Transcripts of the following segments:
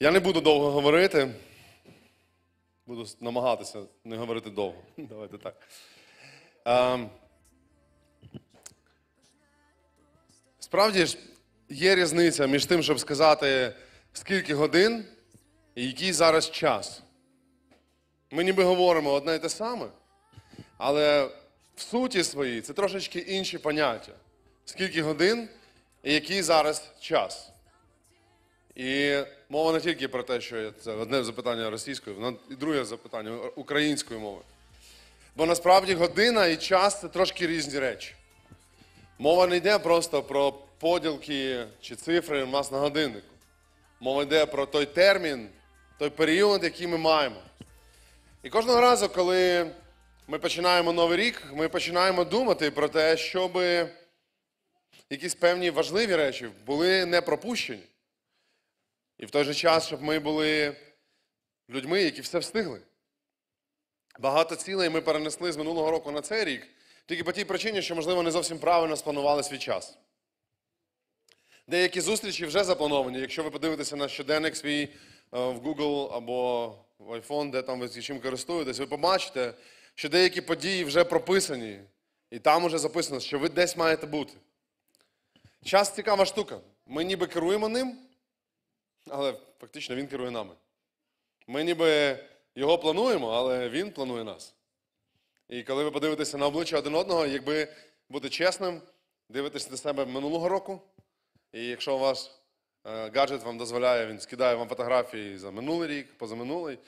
Я не буду довго говорити. Буду намагатися не говорити довго. Давайте так. Ем, Справді ж є різниця між тим, щоб сказати, скільки годин і який зараз час. Ми ніби говоримо одне і те саме, але в суті своїй це трошечки інші поняття. Скільки годин і який зараз час. І мова не тільки про те, що це одне запитання російською, воно і друге запитання українською мовою. Бо насправді година і час це трошки різні речі. Мова не йде просто про поділки чи цифри у нас на годиннику. Мова йде про той термін, той період, який ми маємо. І кожного разу, коли ми починаємо новий рік, ми починаємо думати про те, щоб якісь певні важливі речі були не пропущені. І в той же час, щоб ми були людьми, які все встигли. Багато цілей ми перенесли з минулого року на цей рік, тільки по тій причині, що, можливо, не зовсім правильно спланували свій час. Деякі зустрічі вже заплановані. Якщо ви подивитеся на щоденник свій е, в Google або в iPhone, де там ви чим користуєтесь, ви побачите, що деякі події вже прописані, і там уже записано, що ви десь маєте бути. Час цікава штука. Ми ніби керуємо ним, але фактично він керує нами. Ми ніби його плануємо, але він планує нас. І коли ви подивитеся на обличчя один одного, якби бути чесним, дивитесь на себе минулого року, і якщо ваш е, гаджет вам дозволяє, він скидає вам фотографії за минулий рік, позаминулий,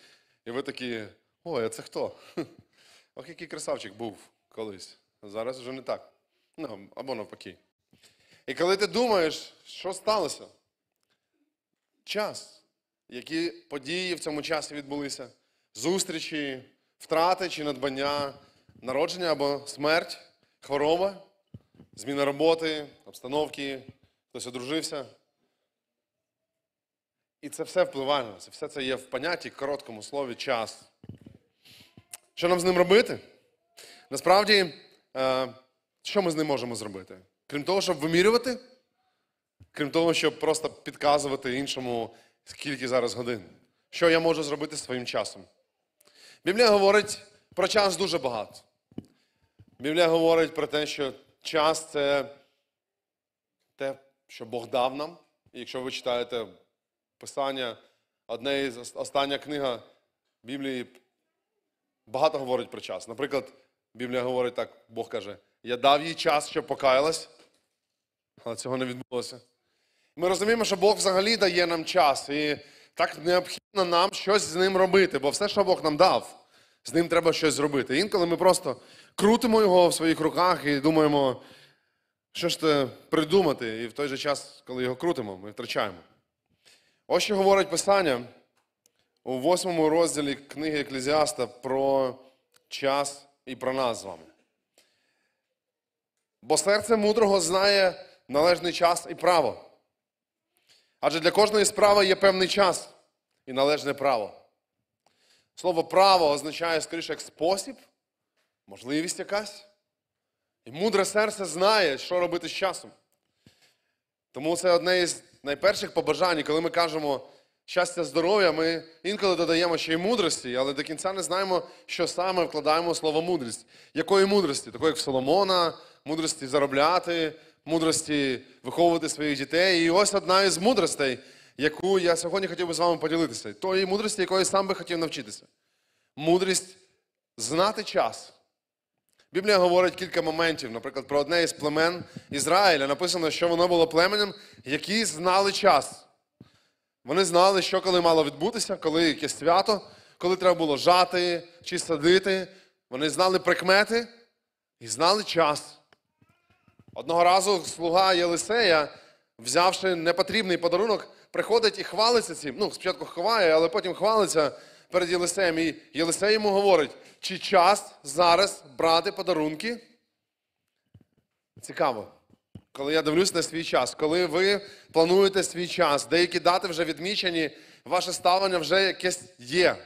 і ви такі, ой, а це хто? Ох, який красавчик був колись. Зараз вже не так. Ну, або навпаки. І коли ти думаєш, що сталося? Час, які події в цьому часі відбулися, зустрічі, втрати чи надбання, народження або смерть, хвороба, зміна роботи, обстановки, хтось одружився. І це все впливає на нас. Все це є в понятті, короткому слові час. Що нам з ним робити? Насправді, е, що ми з ним можемо зробити? Крім того, щоб вимірювати, крім того, щоб просто підказувати іншому, скільки зараз годин. Що я можу зробити своїм часом? Біблія говорить про час дуже багато. Біблія говорить про те, що час це те, що Бог дав нам. І якщо ви читаєте Писання, одне із остання книга Біблії багато говорить про час. Наприклад, Біблія говорить так, Бог каже, я дав їй час, щоб покаялась, але цього не відбулося. Ми розуміємо, що Бог взагалі дає нам час, і так необхідно нам щось з ним робити, бо все, що Бог нам дав, з ним треба щось зробити. Інколи ми просто крутимо його в своїх руках і думаємо, що ж це придумати, і в той же час, коли його крутимо, ми втрачаємо. Ось що говорить Писання у восьмому розділі книги Еклезіаста про час і про нас з вами. Бо серце мудрого знає належний час і право. Адже для кожної справи є певний час і належне право. Слово право означає скоріше як спосіб, можливість якась. І мудре серце знає, що робити з часом. Тому це одне із найперших побажань, коли ми кажемо щастя, здоров'я, ми інколи додаємо ще й мудрості, але до кінця не знаємо, що саме вкладаємо в слово мудрість. Якої мудрості? Такої, як Соломона, мудрості заробляти, мудрості виховувати своїх дітей. І ось одна із мудростей, яку я сьогодні хотів би з вами поділитися. Тої мудрості, якої сам би хотів навчитися. Мудрість знати час. Біблія говорить кілька моментів, наприклад, про одне із племен Ізраїля. Написано, що воно було племенем, які знали час. Вони знали, що коли мало відбутися, коли якесь свято, коли треба було жати чи садити. Вони знали прикмети і знали час. Одного разу слуга Єлисея, взявши непотрібний подарунок, приходить і хвалиться цим. Ну, спочатку ховає, але потім хвалиться перед Єлисеєм. І Єлисей йому говорить, чи час зараз брати подарунки? Цікаво. Коли я дивлюсь на свій час, коли ви плануєте свій час, деякі дати вже відмічені, ваше ставлення вже якесь є.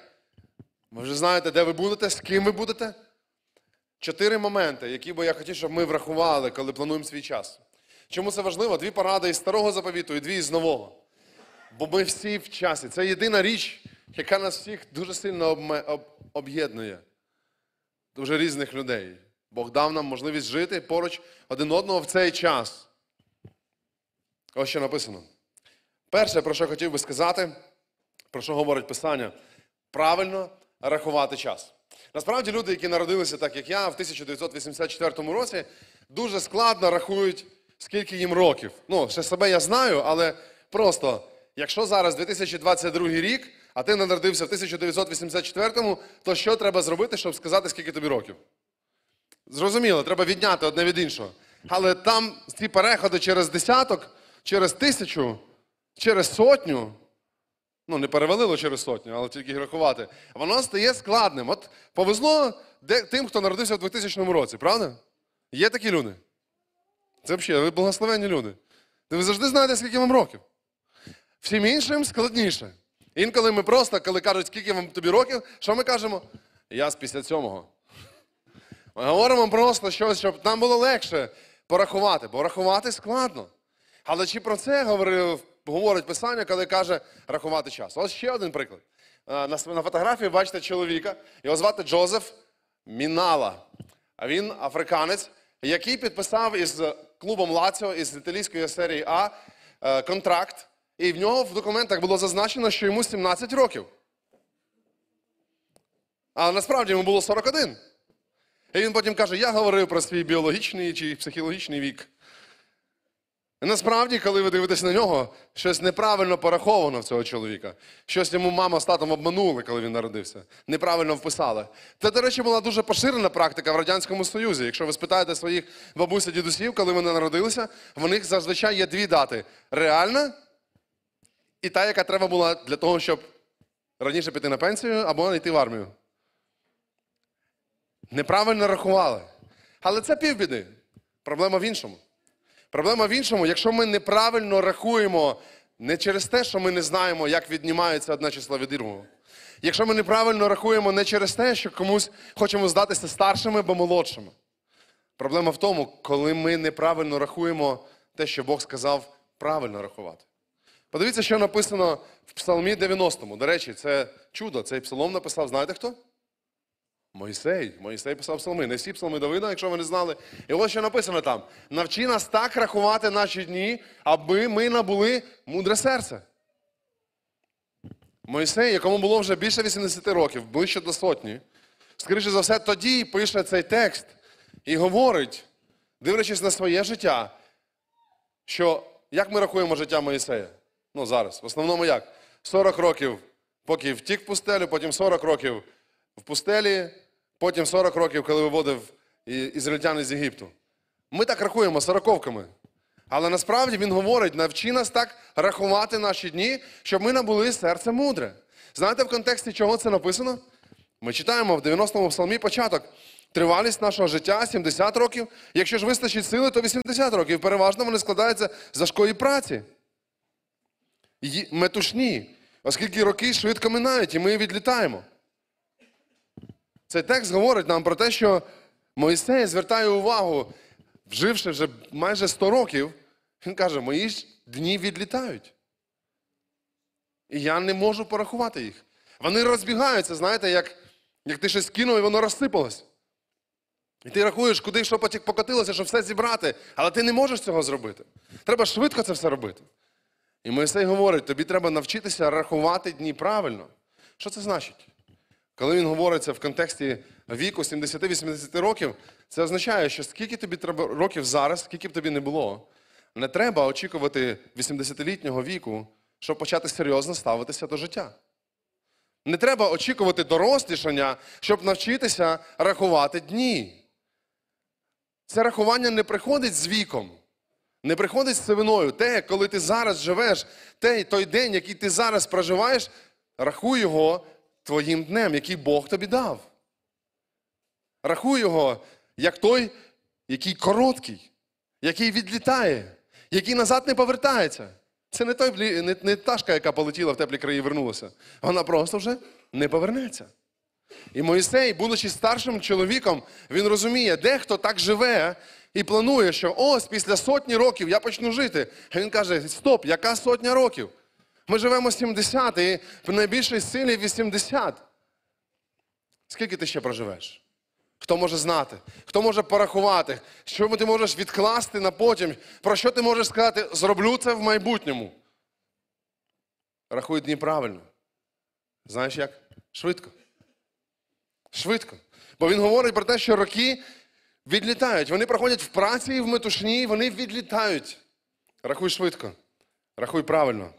Ви вже знаєте, де ви будете, з ким ви будете. Чотири моменти, які би я хотів, щоб ми врахували, коли плануємо свій час. Чому це важливо? Дві поради із старого заповіту і дві із нового. Бо ми всі в часі. Це єдина річ, яка нас всіх дуже сильно об'єднує. Дуже різних людей. Бог дав нам можливість жити поруч один одного в цей час. Ось що написано. Перше, про що хотів би сказати, про що говорить Писання, правильно рахувати час. Насправді люди, які народилися так, як я, в 1984 році, дуже складно рахують, скільки їм років. Ну, ще себе я знаю, але просто, якщо зараз 2022 рік, а ти народився в 1984, то що треба зробити, щоб сказати, скільки тобі років? Зрозуміло, треба відняти одне від іншого. Але там ці переходи через десяток, через тисячу, через сотню, ну не перевалило через сотню, але тільки рахувати, воно стає складним. От повезло де, тим, хто народився в 2000 році, правда? Є такі люди. Це взагалі, ви благословенні люди. Ви завжди знаєте, скільки вам років. Всім іншим складніше. Інколи ми просто, коли кажуть, скільки вам тобі років, що ми кажемо? Я з 57-го. Ми говоримо просто щось, щоб нам було легше порахувати, бо рахувати складно. Але чи про це говорив, говорить Писання, коли каже рахувати час? Ось ще один приклад. Е, На, фотографії бачите чоловіка, його звати Джозеф Мінала. А він африканець, який підписав із клубом Лаціо із італійської серії А е, контракт. І в нього в документах було зазначено, що йому 17 років. А насправді йому було 41. І він потім каже: я говорив про свій біологічний чи психологічний вік. Насправді, коли ви дивитесь на нього, щось неправильно пораховано в цього чоловіка. Щось йому мама з татом обманули, коли він народився. Неправильно вписали. Це, до речі, була дуже поширена практика в Радянському Союзі. Якщо ви спитаєте своїх бабусь і дідусів, коли вони народилися, в них зазвичай є дві дати: реальна і та, яка треба була для того, щоб раніше піти на пенсію або йти в армію. Неправильно рахували. Але це півбіди. Проблема в іншому. Проблема в іншому, якщо ми неправильно рахуємо не через те, що ми не знаємо, як віднімається одне число від другого. Якщо ми неправильно рахуємо не через те, що комусь хочемо здатися старшими або молодшими. Проблема в тому, коли ми неправильно рахуємо те, що Бог сказав правильно рахувати. Подивіться, що написано в Псалмі 90-му. До речі, це чудо. Цей псалом написав, знаєте хто? Мойсей. Мойсей писав псалми. Не всі псалми Давида, якщо ви не знали. І ось що написано там: навчи нас так рахувати наші дні, аби ми набули мудре серце. Мойсей, якому було вже більше 80 років, ближче до сотні, скоріше за все, тоді пише цей текст і говорить, дивлячись на своє життя, що як ми рахуємо життя Моїсея? Ну, зараз. В основному як? 40 років, поки втік в пустелю, потім 40 років в пустелі, потім 40 років, коли виводив ізраїльтян із Єгипту. Ми так рахуємо сороковками. Але насправді він говорить: навчи нас так рахувати наші дні, щоб ми набули серце мудре. Знаєте, в контексті чого це написано? Ми читаємо в 90-му псалмі початок. Тривалість нашого життя 70 років. Якщо ж вистачить сили, то 80 років. Переважно вони складаються з важкої праці. Метушні, оскільки роки швидко минають, і ми відлітаємо. Цей текст говорить нам про те, що Моїсей звертає увагу, вживши вже майже 100 років, він каже, мої ж дні відлітають. І я не можу порахувати їх. Вони розбігаються, знаєте, як, як ти щось кинув і воно розсипалось. І ти рахуєш, куди що потік покотилося, щоб все зібрати, але ти не можеш цього зробити. Треба швидко це все робити. І Моїсей говорить, тобі треба навчитися рахувати дні правильно. Що це значить? Коли він говориться в контексті віку 70-80 років, це означає, що скільки тобі треба років зараз, скільки б тобі не було, не треба очікувати 80-літнього віку, щоб почати серйозно ставитися до життя. Не треба очікувати дорослішання, щоб навчитися рахувати дні. Це рахування не приходить з віком, не приходить з сивиною. Те, коли ти зараз живеш, той день, який ти зараз проживаєш, рахуй його твоїм днем, який Бог тобі дав. Рахуй його як той, який короткий, який відлітає, який назад не повертається. Це не, той, не, не пташка, яка полетіла в теплі краї і вернулася. Вона просто вже не повернеться. І Моїсей, будучи старшим чоловіком, він розуміє, дехто так живе і планує, що ось після сотні років я почну жити. А він каже: стоп, яка сотня років? Ми живемо 70 і в найбільшій силі 80. Скільки ти ще проживеш? Хто може знати? Хто може порахувати? Що ти можеш відкласти на потім? Про що ти можеш сказати, зроблю це в майбутньому? Рахуй дні правильно. Знаєш як? Швидко. Швидко. Бо він говорить про те, що роки відлітають. Вони проходять в праці і в метушні, вони відлітають. Рахуй швидко. Рахуй правильно.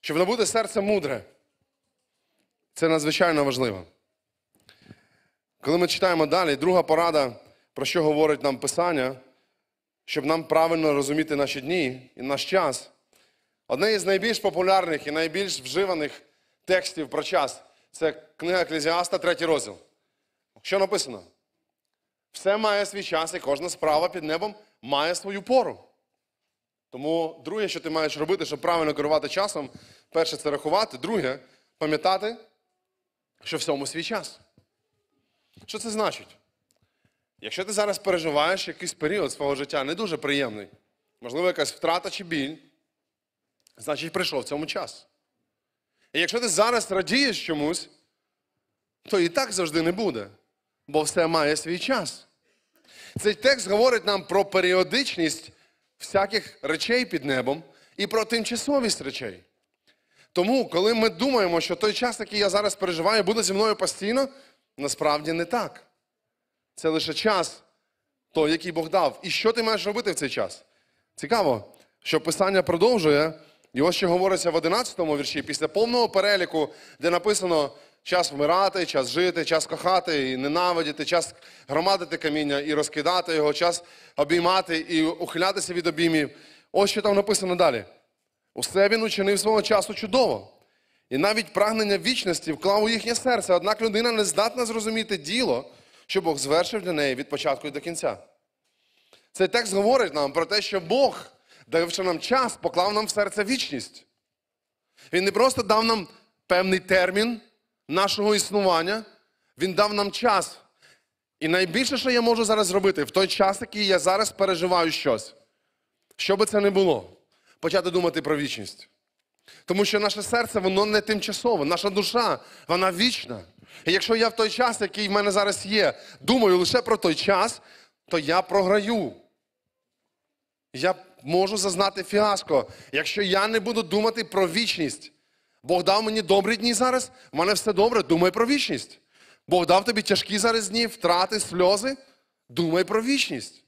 Щоб набути серце мудре. Це надзвичайно важливо. Коли ми читаємо далі, друга порада, про що говорить нам Писання, щоб нам правильно розуміти наші дні і наш час. Одне із найбільш популярних і найбільш вживаних текстів про час це книга Еклезіаста, третій розділ. Що написано? Все має свій час, і кожна справа під небом має свою пору. Тому друге, що ти маєш робити, щоб правильно керувати часом, перше це рахувати, друге пам'ятати, що всьому свій час. Що це значить? Якщо ти зараз переживаєш якийсь період свого життя не дуже приємний, можливо, якась втрата чи біль, значить прийшов в цьому час. І якщо ти зараз радієш чомусь, то і так завжди не буде, бо все має свій час. Цей текст говорить нам про періодичність всяких речей під небом і про тимчасовість речей. Тому, коли ми думаємо, що той час, який я зараз переживаю, буде зі мною постійно, насправді не так. Це лише час, той, який Бог дав. І що ти маєш робити в цей час? Цікаво, що Писання продовжує, ось що говориться в 11 вірші, після повного переліку, де написано час вмирати, час жити, час кохати і ненавидіти, час громадити каміння і розкидати його, час обіймати і ухилятися від обіймів. Ось що там написано далі. Усе він учинив свого часу чудово. І навіть прагнення вічності вклав у їхнє серце, однак людина не здатна зрозуміти діло, що Бог звершив для неї від початку і до кінця. Цей текст говорить нам про те, що Бог, давши нам час, поклав нам в серце вічність. Він не просто дав нам певний термін нашого існування, Він дав нам час. І найбільше, що я можу зараз зробити, в той час, який я зараз переживаю щось, що би це не було, почати думати про вічність. Тому що наше серце, воно не тимчасове, наша душа, вона вічна. І якщо я в той час, який в мене зараз є, думаю лише про той час, то я програю. Я можу зазнати фіаско, якщо я не буду думати про вічність. Бог дав мені добрі дні зараз, в мене все добре, думай про вічність. Бог дав тобі тяжкі зараз дні, втрати, сльози, думай про вічність.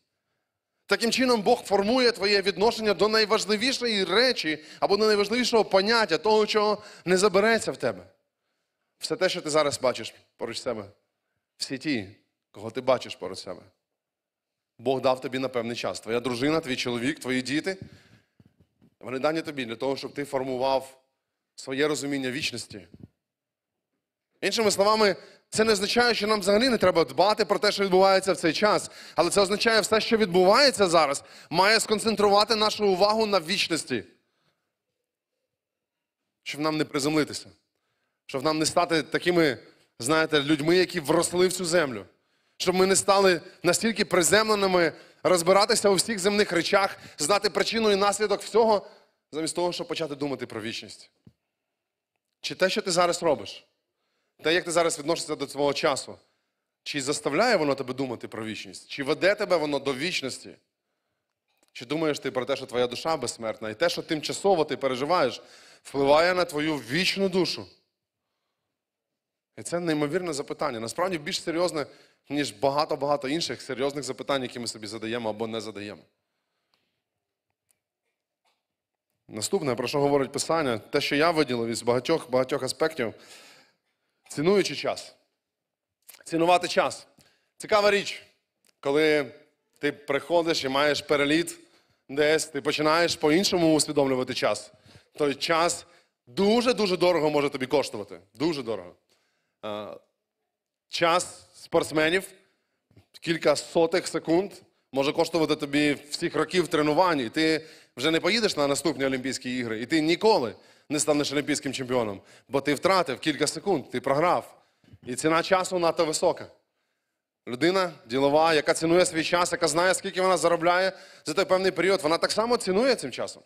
Таким чином, Бог формує твоє відношення до найважливішої речі або до найважливішого поняття, того, чого не забереться в тебе. Все те, що ти зараз бачиш поруч себе, всі ті, кого ти бачиш поруч себе. Бог дав тобі на певний час. Твоя дружина, твій чоловік, твої діти. Вони дані тобі для того, щоб ти формував своє розуміння вічності. Іншими словами, це не означає, що нам взагалі не треба дбати про те, що відбувається в цей час. Але це означає, що все, що відбувається зараз, має сконцентрувати нашу увагу на вічності. Щоб нам не приземлитися. Щоб нам не стати такими, знаєте, людьми, які вросли в цю землю. Щоб ми не стали настільки приземленими, розбиратися у всіх земних речах, знати причину і наслідок всього, замість того, щоб почати думати про вічність. Чи те, що ти зараз робиш? Те, як ти зараз відносишся до свого часу, чи заставляє воно тебе думати про вічність? Чи веде тебе воно до вічності? Чи думаєш ти про те, що твоя душа безсмертна, і те, що тимчасово ти переживаєш, впливає на твою вічну душу? І це неймовірне запитання. Насправді більш серйозне, ніж багато-багато інших серйозних запитань, які ми собі задаємо або не задаємо. Наступне, про що говорить Писання, те, що я виділив із багатьох багатьох аспектів, цінуючи час. Цінувати час. Цікава річ, коли ти приходиш і маєш переліт десь, ти починаєш по-іншому усвідомлювати час. Той час дуже-дуже дорого може тобі коштувати. Дуже дорого. Час спортсменів кілька сотих секунд може коштувати тобі всіх років тренувань. І ти вже не поїдеш на наступні Олімпійські ігри, і ти ніколи не станеш олімпійським чемпіоном, бо ти втратив кілька секунд, ти програв. І ціна часу надто висока. Людина ділова, яка цінує свій час, яка знає, скільки вона заробляє за той певний період, вона так само цінує цим часом.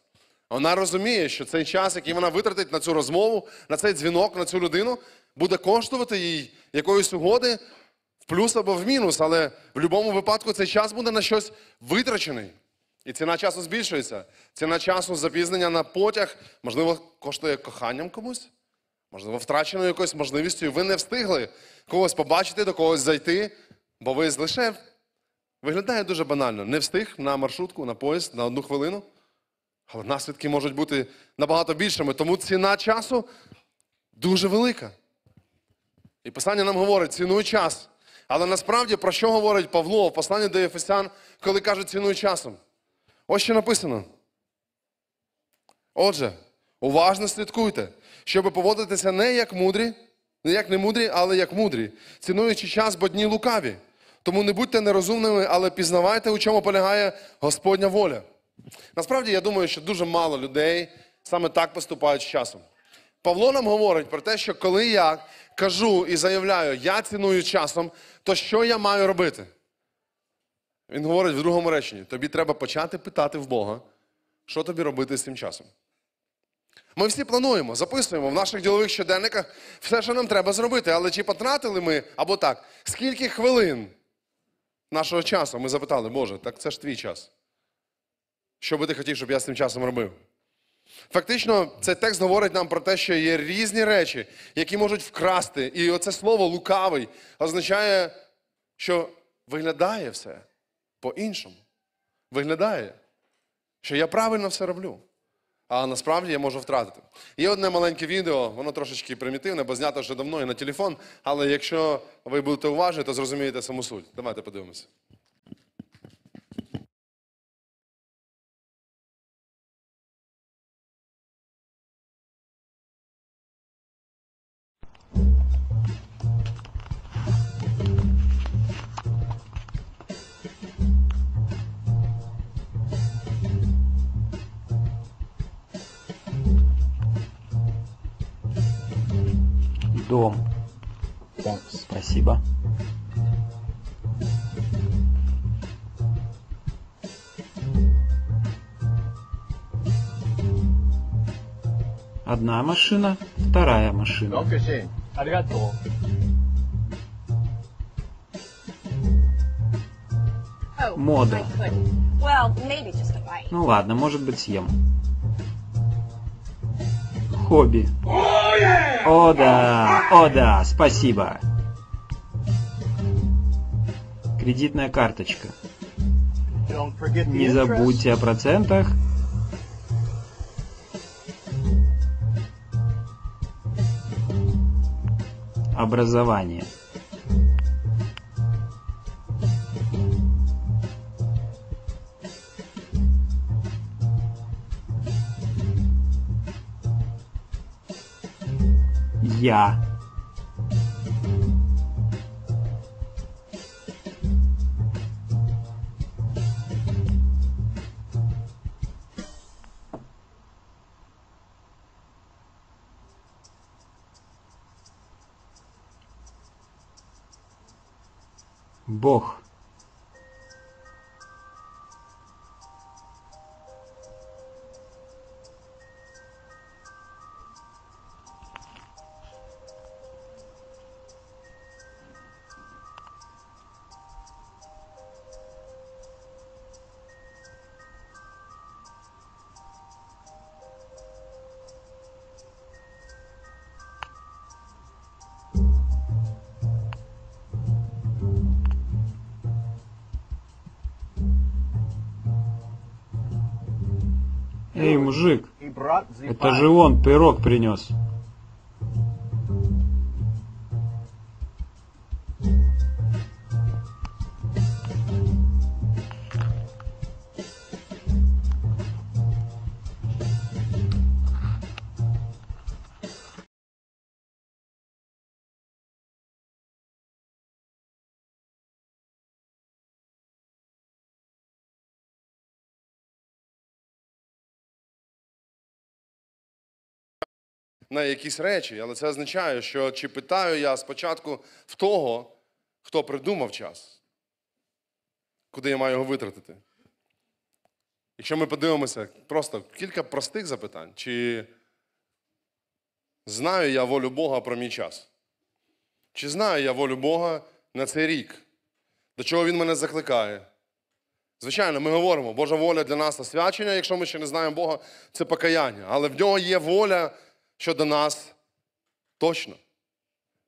Вона розуміє, що цей час, який вона витратить на цю розмову, на цей дзвінок, на цю людину, буде коштувати їй якоїсь угоди в плюс або в мінус, але в будь-якому випадку цей час буде на щось витрачений. І ціна часу збільшується. Ціна часу запізнення на потяг, можливо, коштує коханням комусь, можливо, втраченою якоюсь можливістю. Ви не встигли когось побачити, до когось зайти, бо ви лише виглядає дуже банально. Не встиг на маршрутку, на поїзд на одну хвилину. Але наслідки можуть бути набагато більшими. Тому ціна часу дуже велика. І писання нам говорить, цінуй час. Але насправді про що говорить Павло в посланні до Єфесян, коли каже цінуй часом? Ось що написано. Отже, уважно слідкуйте, щоб поводитися не як мудрі, не як не мудрі, але як мудрі, цінуючи час, бо дні лукаві. Тому не будьте нерозумними, але пізнавайте, у чому полягає Господня воля. Насправді, я думаю, що дуже мало людей саме так поступають з часом. Павло нам говорить про те, що коли я кажу і заявляю, я ціную часом, то що я маю робити? Він говорить в другому реченні: тобі треба почати питати в Бога, що тобі робити з цим часом. Ми всі плануємо, записуємо в наших ділових щоденниках все, що нам треба зробити. Але чи потратили ми, або так, скільки хвилин нашого часу ми запитали, Боже, так це ж твій час. Що би ти хотів, щоб я з цим часом робив? Фактично, цей текст говорить нам про те, що є різні речі, які можуть вкрасти. І оце слово лукавий означає, що виглядає все по-іншому. Виглядає, що я правильно все роблю. А насправді я можу втратити. Є одне маленьке відео, воно трошечки примітивне, бо знято вже давно і на телефон. Але якщо ви будете уважні, то зрозумієте саму суть. Давайте подивимося. дом. Так, спасибо. Одна машина, вторая машина. Мода. Ну ладно, может быть съем. Хобби. О да, о да, спасибо. Кредитная карточка. Не забудьте о процентах. Образование. Я. Бог. Эй, мужик, это же он пирог принес. На якісь речі, але це означає, що чи питаю я спочатку в того, хто придумав час, куди я маю його витратити. Якщо ми подивимося, просто кілька простих запитань. Чи знаю я волю Бога про мій час? Чи знаю я волю Бога на цей рік? До чого Він мене закликає? Звичайно, ми говоримо, Божа воля для нас освячення, якщо ми ще не знаємо Бога, це покаяння. Але в нього є воля щодо нас точно.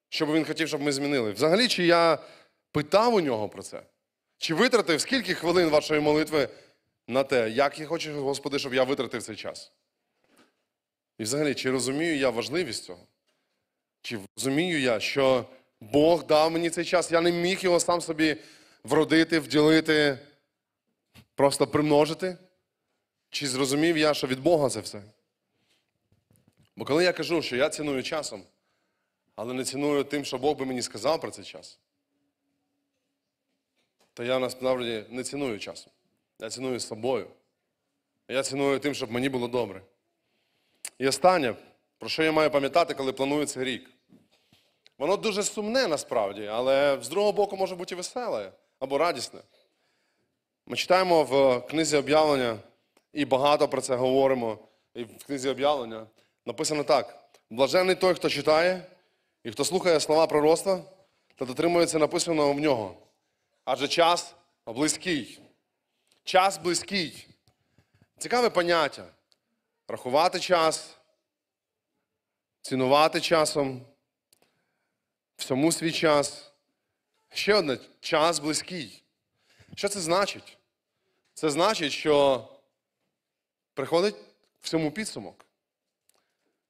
Що би він хотів, щоб ми змінили. Взагалі, чи я питав у нього про це? Чи витратив скільки хвилин вашої молитви на те, як я хочу, Господи, щоб я витратив цей час? І взагалі, чи розумію я важливість цього? Чи розумію я, що Бог дав мені цей час, я не міг його сам собі вродити, вділити, просто примножити? Чи зрозумів я, що від Бога це все? Бо коли я кажу, що я ціную часом, але не ціную тим, що Бог би мені сказав про цей час, то я насправді не ціную часом. Я ціную собою. Я ціную тим, щоб мені було добре. І останнє, про що я маю пам'ятати, коли планую цей рік. Воно дуже сумне насправді, але з другого боку може бути веселе або радісне. Ми читаємо в книзі об'явлення і багато про це говоримо. І в книзі об'явлення написано так: блажений той, хто читає, і хто слухає слова пророцтва та дотримується написаного в нього. Адже час близький. Час близький. Цікаве поняття. Рахувати час, цінувати часом, всьому свій час. Ще одне час близький. Що це значить? Це значить, що приходить всьому підсумок.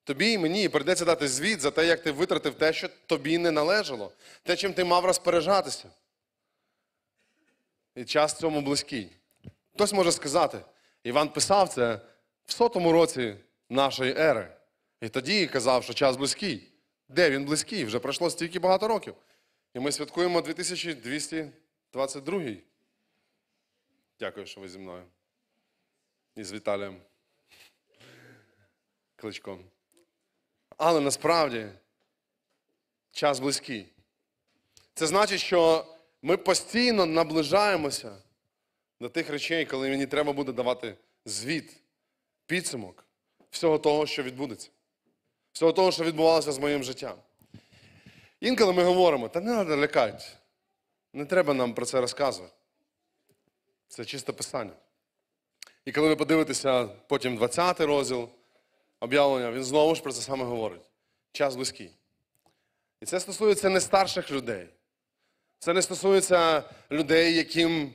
Тобі і мені прийдеться дати звіт за те, як ти витратив те, що тобі не належало, те, чим ти мав розпоряджатися. І час цьому близький. Хтось може сказати, Іван писав це в сотому році нашої ери. І тоді казав, що час близький. Де він близький? Вже пройшло стільки багато років. І ми святкуємо 2222. Дякую, що ви зі мною. І з Віталієм Кличком. Але насправді час близький. Це значить, що ми постійно наближаємося до тих речей, коли мені треба буде давати звіт, підсумок всього того, що відбудеться, всього того, що відбувалося з моїм життям. Інколи ми говоримо, та не треба лякати, не треба нам про це розказувати. Це чисте писання. І коли ви подивитеся потім 20 розділ об'явлення, він знову ж про це саме говорить. Час близький. І це стосується не старших людей. Це не стосується людей, яким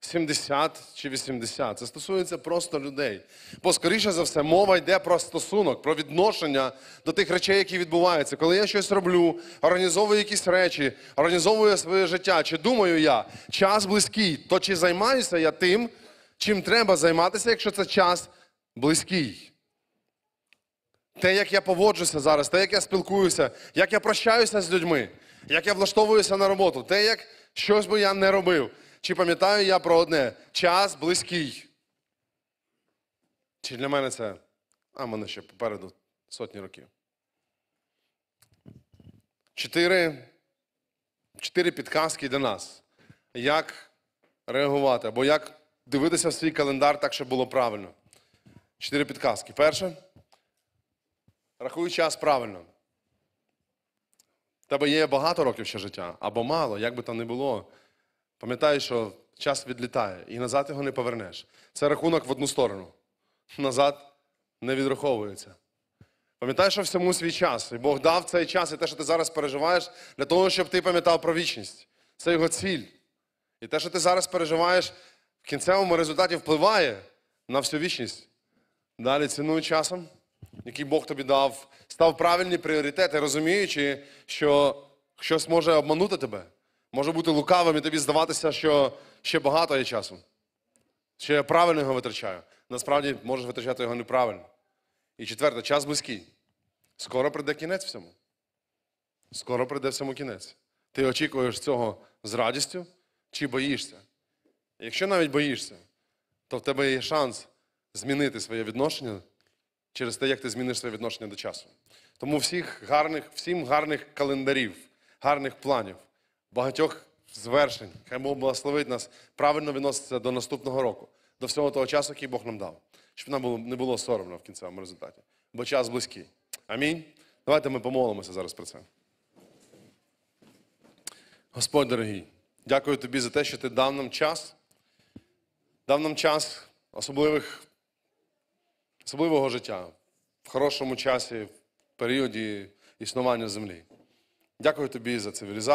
70 чи 80. Це стосується просто людей. Бо, скоріше за все, мова йде про стосунок, про відношення до тих речей, які відбуваються. Коли я щось роблю, організовую якісь речі, організовую своє життя, чи думаю я, час близький, то чи займаюся я тим, чим треба займатися, якщо це час близький? Те, як я поводжуся зараз, те, як я спілкуюся, як я прощаюся з людьми, як я влаштовуюся на роботу, те, як щось би я не робив. Чи пам'ятаю я про одне? Час близький. Чи для мене це? А мене ще попереду сотні років. Чотири, чотири підказки для нас. Як реагувати, або як дивитися в свій календар так, щоб було правильно. Чотири підказки. Перше. Рахуй час правильно. Тебе є багато років ще життя, або мало, як би там не було. Пам'ятай, що час відлітає, і назад його не повернеш. Це рахунок в одну сторону. Назад не відраховується. Пам'ятай, що всьому свій час. І Бог дав цей час і те, що ти зараз переживаєш, для того, щоб ти пам'ятав про вічність. Це його ціль. І те, що ти зараз переживаєш, в кінцевому результаті впливає на всю вічність. Далі цінуй часом, який Бог тобі дав, став правильні пріоритети, розуміючи, що щось може обманути тебе, може бути лукавим і тобі здаватися, що ще багато є часу. Що я правильно його витрачаю. Насправді можеш витрачати його неправильно. І четверте, час близький. Скоро прийде кінець всьому. Скоро прийде всьому кінець. Ти очікуєш цього з радістю чи боїшся? Якщо навіть боїшся, то в тебе є шанс змінити своє відношення через те, як ти зміниш своє відношення до часу. Тому всіх гарних, всім гарних календарів, гарних планів, багатьох звершень. Хай Бог благословить нас правильно відноситися до наступного року. до всього того часу, який Бог нам дав. Щоб нам було, не було соромно в кінцевому результаті. Бо час близький. Амінь. Давайте ми помолимося зараз про це. Господь дорогий, дякую тобі за те, що ти дав нам час, дав нам час особливих, особливого життя в хорошому часі, в періоді існування землі. Дякую тобі за цивілізацію.